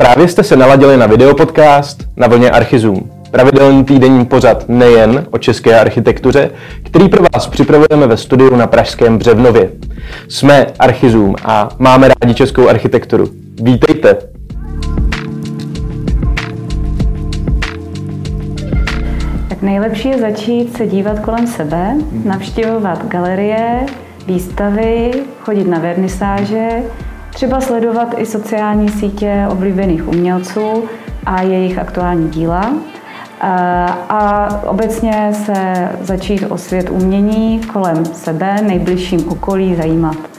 Právě jste se naladili na videopodcast na vlně Archizum. Pravidelný týdenní pořad nejen o české architektuře, který pro vás připravujeme ve studiu na Pražském Břevnově. Jsme Archizum a máme rádi českou architekturu. Vítejte! Tak nejlepší je začít se dívat kolem sebe, navštěvovat galerie, výstavy, chodit na vernisáže, třeba sledovat i sociální sítě oblíbených umělců a jejich aktuální díla. A obecně se začít o svět umění kolem sebe, nejbližším okolí zajímat.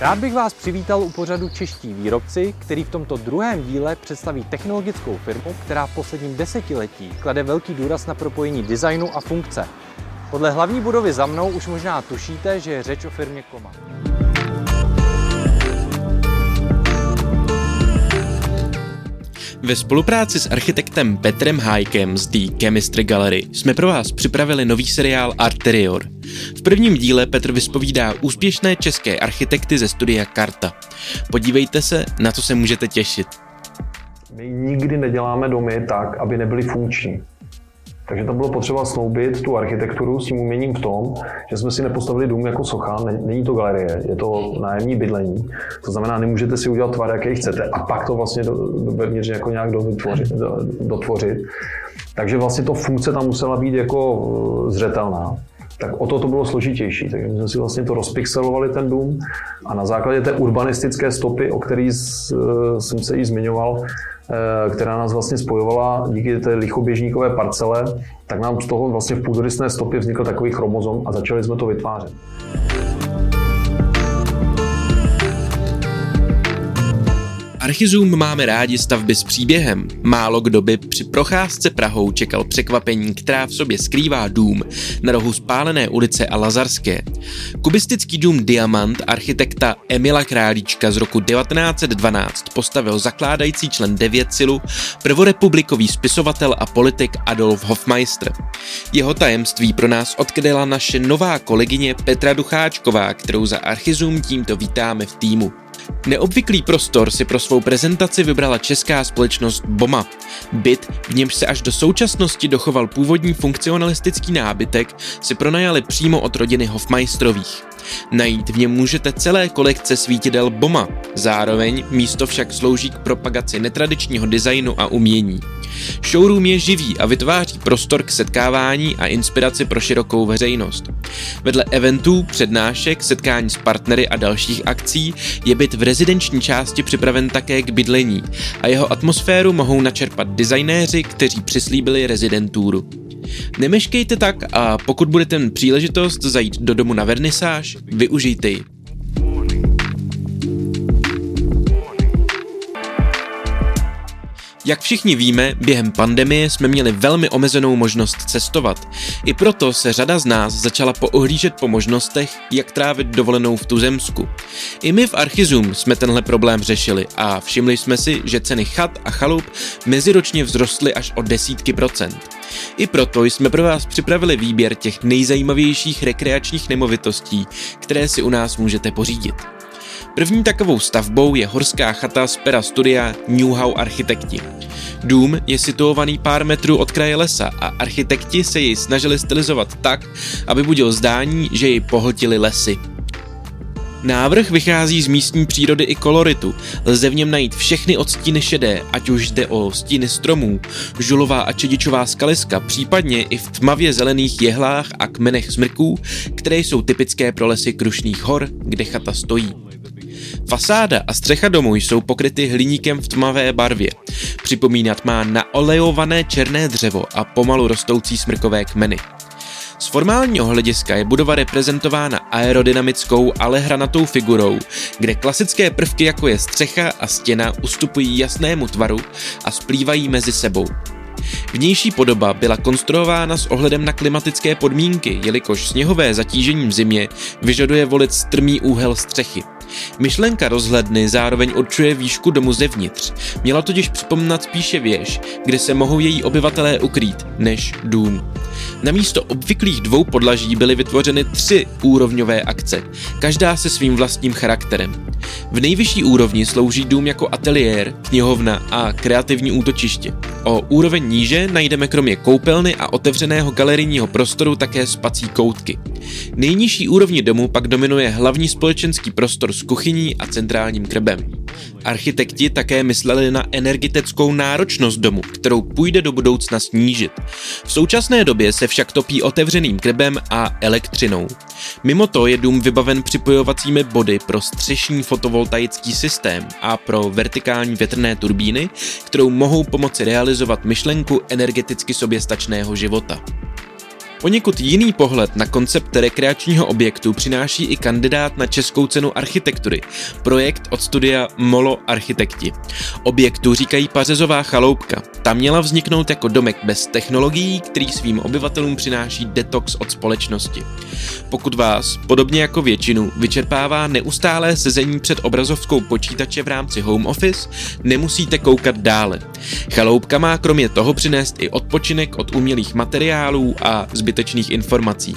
Rád bych vás přivítal u pořadu Čeští výrobci, který v tomto druhém díle představí technologickou firmu, která v posledním desetiletí klade velký důraz na propojení designu a funkce. Podle hlavní budovy za mnou už možná tušíte, že je řeč o firmě Koma. Ve spolupráci s architektem Petrem Hájkem z The Chemistry Gallery jsme pro vás připravili nový seriál Arterior. V prvním díle Petr vyspovídá úspěšné české architekty ze studia Karta. Podívejte se, na co se můžete těšit. My nikdy neděláme domy tak, aby nebyly funkční. Takže tam bylo potřeba snoubit tu architekturu s tím uměním v tom, že jsme si nepostavili dům jako socha, není to galerie, je to nájemní bydlení. To znamená, nemůžete si udělat tvar, jaký chcete a pak to vlastně do, jako nějak dotvořit, do, dotvořit. Takže vlastně to funkce tam musela být jako eh, zřetelná. Tak o to to bylo složitější. Takže my jsme si vlastně to rozpixelovali ten dům a na základě té urbanistické stopy, o který eh, jsem se jí zmiňoval, Eh, která nás vlastně spojovala díky té lichoběžníkové parcele, tak nám z toho vlastně v půdorysné stopě vznikl takový chromozom a začali jsme to vytvářet. Archizum máme rádi stavby s příběhem. Málo kdo by při procházce Prahou čekal překvapení, která v sobě skrývá dům na rohu spálené ulice a Lazarské. Kubistický dům Diamant architekta Emila Králíčka z roku 1912 postavil zakládající člen Devětsilu, prvorepublikový spisovatel a politik Adolf Hofmeister. Jeho tajemství pro nás odkryla naše nová kolegyně Petra Ducháčková, kterou za Archizum tímto vítáme v týmu. Neobvyklý prostor si pro svou prezentaci vybrala česká společnost BOMA. Byt, v němž se až do současnosti dochoval původní funkcionalistický nábytek, si pronajali přímo od rodiny Hofmeistrových. Najít v něm můžete celé kolekce svítidel BOMA, zároveň místo však slouží k propagaci netradičního designu a umění. Showroom je živý a vytváří prostor k setkávání a inspiraci pro širokou veřejnost. Vedle eventů, přednášek, setkání s partnery a dalších akcí je byt v rezidenční části připraven také k bydlení a jeho atmosféru mohou načerpat designéři, kteří přislíbili rezidenturu. Nemeškejte tak a pokud budete mít příležitost zajít do domu na vernisáž, využijte ji. Jak všichni víme, během pandemie jsme měli velmi omezenou možnost cestovat. I proto se řada z nás začala poohlížet po možnostech, jak trávit dovolenou v tuzemsku. I my v Archizum jsme tenhle problém řešili a všimli jsme si, že ceny chat a chalup meziročně vzrostly až o desítky procent. I proto jsme pro vás připravili výběr těch nejzajímavějších rekreačních nemovitostí, které si u nás můžete pořídit. První takovou stavbou je horská chata z pera studia Newhow Architekti. Dům je situovaný pár metrů od kraje lesa a architekti se jej snažili stylizovat tak, aby budil zdání, že jej pohltili lesy. Návrh vychází z místní přírody i koloritu. Lze v něm najít všechny odstíny šedé, ať už jde o stíny stromů, žulová a čedičová skaliska, případně i v tmavě zelených jehlách a kmenech smrků, které jsou typické pro lesy Krušných hor, kde chata stojí. Fasáda a střecha domu jsou pokryty hliníkem v tmavé barvě. Připomínat má naolejované černé dřevo a pomalu rostoucí smrkové kmeny. Z formálního hlediska je budova reprezentována aerodynamickou, ale hranatou figurou, kde klasické prvky jako je střecha a stěna ustupují jasnému tvaru a splývají mezi sebou. Vnější podoba byla konstruována s ohledem na klimatické podmínky, jelikož sněhové zatížení v zimě vyžaduje volit strmý úhel střechy. Myšlenka rozhledny zároveň určuje výšku domu zevnitř. Měla totiž připomínat spíše věž, kde se mohou její obyvatelé ukrýt, než dům. Na místo obvyklých dvou podlaží byly vytvořeny tři úrovňové akce, každá se svým vlastním charakterem. V nejvyšší úrovni slouží dům jako ateliér, knihovna a kreativní útočiště. O úroveň níže najdeme kromě koupelny a otevřeného galerijního prostoru také spací koutky. Nejnižší úrovni domu pak dominuje hlavní společenský prostor s kuchyní a centrálním krbem. Architekti také mysleli na energetickou náročnost domu, kterou půjde do budoucna snížit. V současné době se však topí otevřeným krbem a elektřinou. Mimo to je dům vybaven připojovacími body pro střešní fotovoltaický systém a pro vertikální větrné turbíny, kterou mohou pomoci realizovat myšlenku energeticky soběstačného života. Poněkud jiný pohled na koncept rekreačního objektu přináší i kandidát na Českou cenu architektury, projekt od studia Molo Architekti. Objektu říkají Pařezová chaloupka. Ta měla vzniknout jako domek bez technologií, který svým obyvatelům přináší detox od společnosti. Pokud vás, podobně jako většinu, vyčerpává neustálé sezení před obrazovskou počítače v rámci home office, nemusíte koukat dále. Chaloupka má kromě toho přinést i odpočinek od umělých materiálů a zbytečných informací.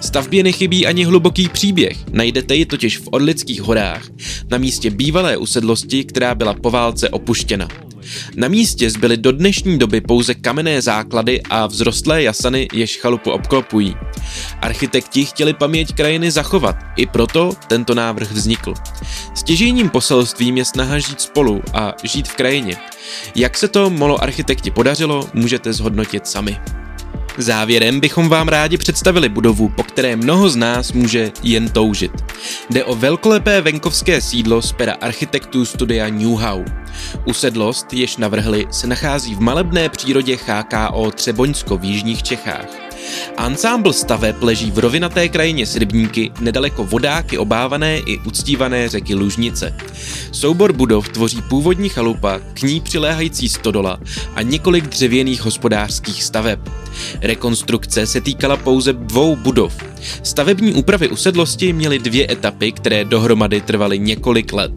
Stavbě nechybí ani hluboký příběh, najdete ji totiž v Orlických horách, na místě bývalé usedlosti, která byla po válce opuštěna. Na místě zbyly do dnešní doby pouze kamenné základy a vzrostlé jasany, jež chalupu obklopují. Architekti chtěli paměť krajiny zachovat, i proto tento návrh vznikl. Stěžejním poselstvím je snaha žít spolu a žít v krajině. Jak se to molo architekti podařilo, můžete zhodnotit sami. Závěrem bychom vám rádi představili budovu, po které mnoho z nás může jen toužit. Jde o velkolepé venkovské sídlo z pera architektů studia Newhow. Usedlost, jež navrhli, se nachází v malebné přírodě HKO Třeboňsko v jižních Čechách. Ansámbl staveb leží v rovinaté krajině s rybníky, nedaleko vodáky obávané i uctívané řeky Lužnice. Soubor budov tvoří původní chalupa, k ní přiléhající stodola a několik dřevěných hospodářských staveb. Rekonstrukce se týkala pouze dvou budov. Stavební úpravy usedlosti měly dvě etapy, které dohromady trvaly několik let.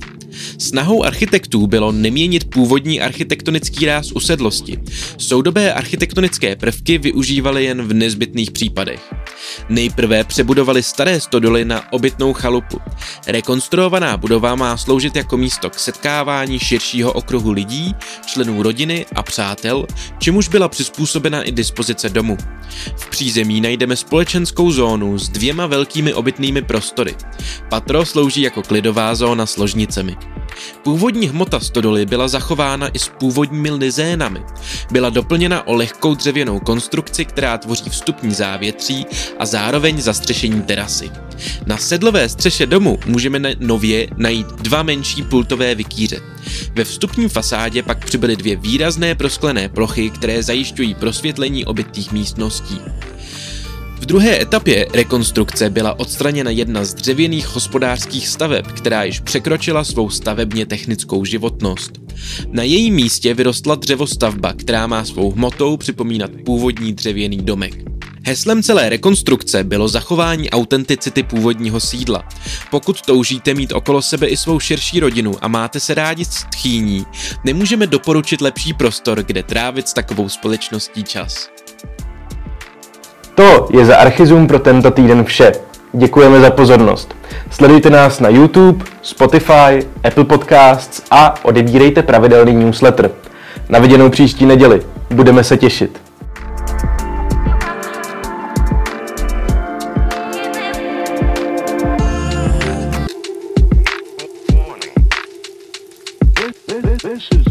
Snahou architektů bylo neměnit původní architektonický ráz usedlosti. Soudobé architektonické prvky využívali jen v nezbytných případech. Nejprve přebudovali staré stodoly na obytnou chalupu. Rekonstruovaná budova má sloužit jako místo k setkávání širšího okruhu lidí, členů rodiny a přátel, čemuž byla přizpůsobena i dispozice domu. V přízemí najdeme společenskou zónu s dvěma velkými obytnými prostory. Patro slouží jako klidová zóna s ložnicemi. Původní hmota stodoly byla zachována i s původními lizénami. Byla doplněna o lehkou dřevěnou konstrukci, která tvoří vstupní závětří a zároveň zastřešení terasy. Na sedlové střeše domu můžeme nově najít dva menší pultové vykýře. Ve vstupní fasádě pak přibyly dvě výrazné prosklené plochy, které zajišťují prosvětlení obytých místností. V druhé etapě rekonstrukce byla odstraněna jedna z dřevěných hospodářských staveb, která již překročila svou stavebně technickou životnost. Na jejím místě vyrostla dřevostavba, která má svou hmotou připomínat původní dřevěný domek. Heslem celé rekonstrukce bylo zachování autenticity původního sídla. Pokud toužíte mít okolo sebe i svou širší rodinu a máte se rádi s tchýní, nemůžeme doporučit lepší prostor, kde trávit s takovou společností čas. To je za Archizum pro tento týden vše. Děkujeme za pozornost. Sledujte nás na YouTube, Spotify, Apple Podcasts a odebírejte pravidelný newsletter. Na viděnou příští neděli. Budeme se těšit. This